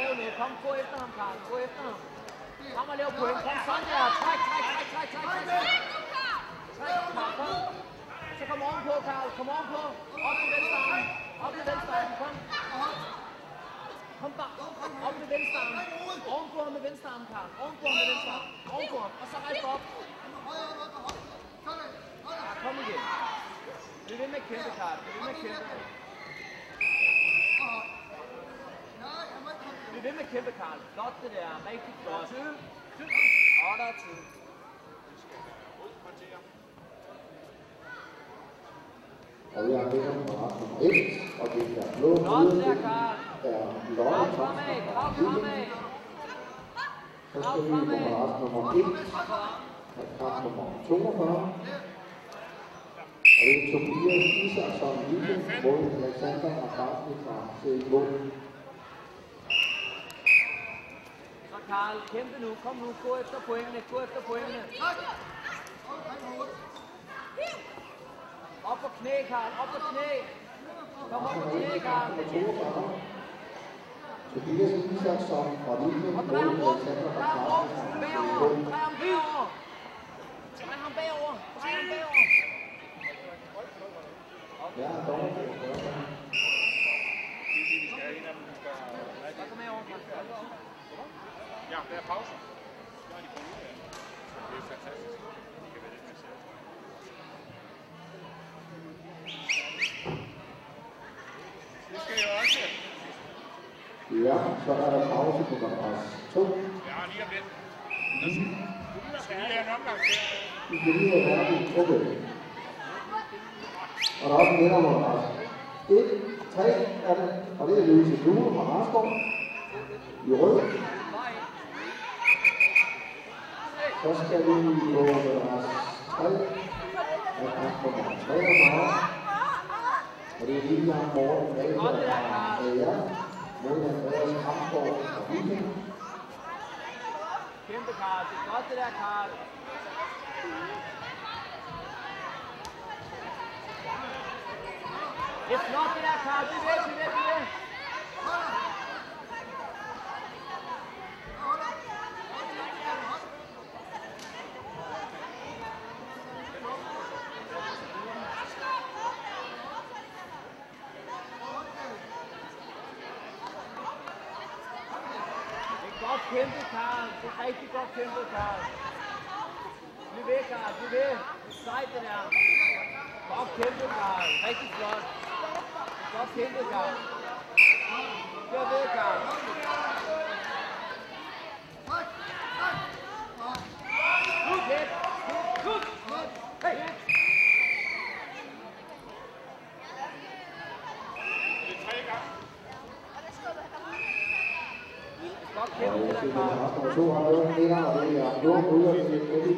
lave noget. Kom, gå efter ham, Karl. Gå efter ham. Kom og lav point. Kom, sådan der. Træk, træk, træk, træk, træk, træk. Træk, Karl, kom. Så kom ovenpå, Karl. Kom ovenpå. Op til venstre arm. Op til venstre arm. Kom. Kom bare. Op med venstre arm. Ovenpå ham med venstre arm, Karl. Ovenpå ham med venstre arm. Ovenpå ham. Og så rejs op. Ja, kom igen. Bliv ved med at kæmpe, Karl. Bliv ved med at kæmpe. Bliv ved med kæmpe, Karl. Flot det der. Rigtig flot. Og der er tid. Og vi har vinder på ret nummer 1, og det er blå Karl. er Lotte Thomsen. fremad. Så skal vi på ret nummer 1, og krav nummer 42. Og det er Tobias Isaksson Lille mod Alexander McCartney fra CSK. Så Karl, kæmpe nu. Kom nu. Gå efter pointene. Gå efter pointene. Op på knæ, Karl. Op på knæ. Kom op på knæ, Karl. Nummer 42. Tobias Isaksson fra Lille Og drej ham rundt. Drej ham rundt. Bagover. Drej ham bagover. Drej ham bagover. Drej ham bagover. Ja, dommer på første. Det er det, vi skal have. En af dem skal... Så kom herover, Karl. Der er pauser. Så er de på ude. Det er fantastisk. De kan være lidt. Det skal jeg også. Ja, så er der pause på madras 2. Ja, lige om lidt. Så skal vi have en omgang til. Vi skal lige have været i gruppe. Og der er også en vinder mod os. 1, 3 er det, og det er Louise Lune fra Raskov. I rød. Så skal vi på madras 3. Og kamp på nummer 43. Og det er Lilian Morten Valberg fra AR. Mod Andreas Kamsgaard fra Viking. Kæmpe, Karl. Det er godt, det der, Karl. Det er flot, det der, Karl. Det er væk, det er væk, Kæmpe. Det er Karl. Det er rigtig godt kæmpe, Karl. Bliv ved, Karl. Bliv ved. Det er sejt, det der. Godt kæmpe, Karl. Rigtig flot. Godt kæmpe, Karl. Kør ved, Karl. Og kæmpet, jeg det der, skal Karl. nummer 2 har lavet en og det er Jørgen Ude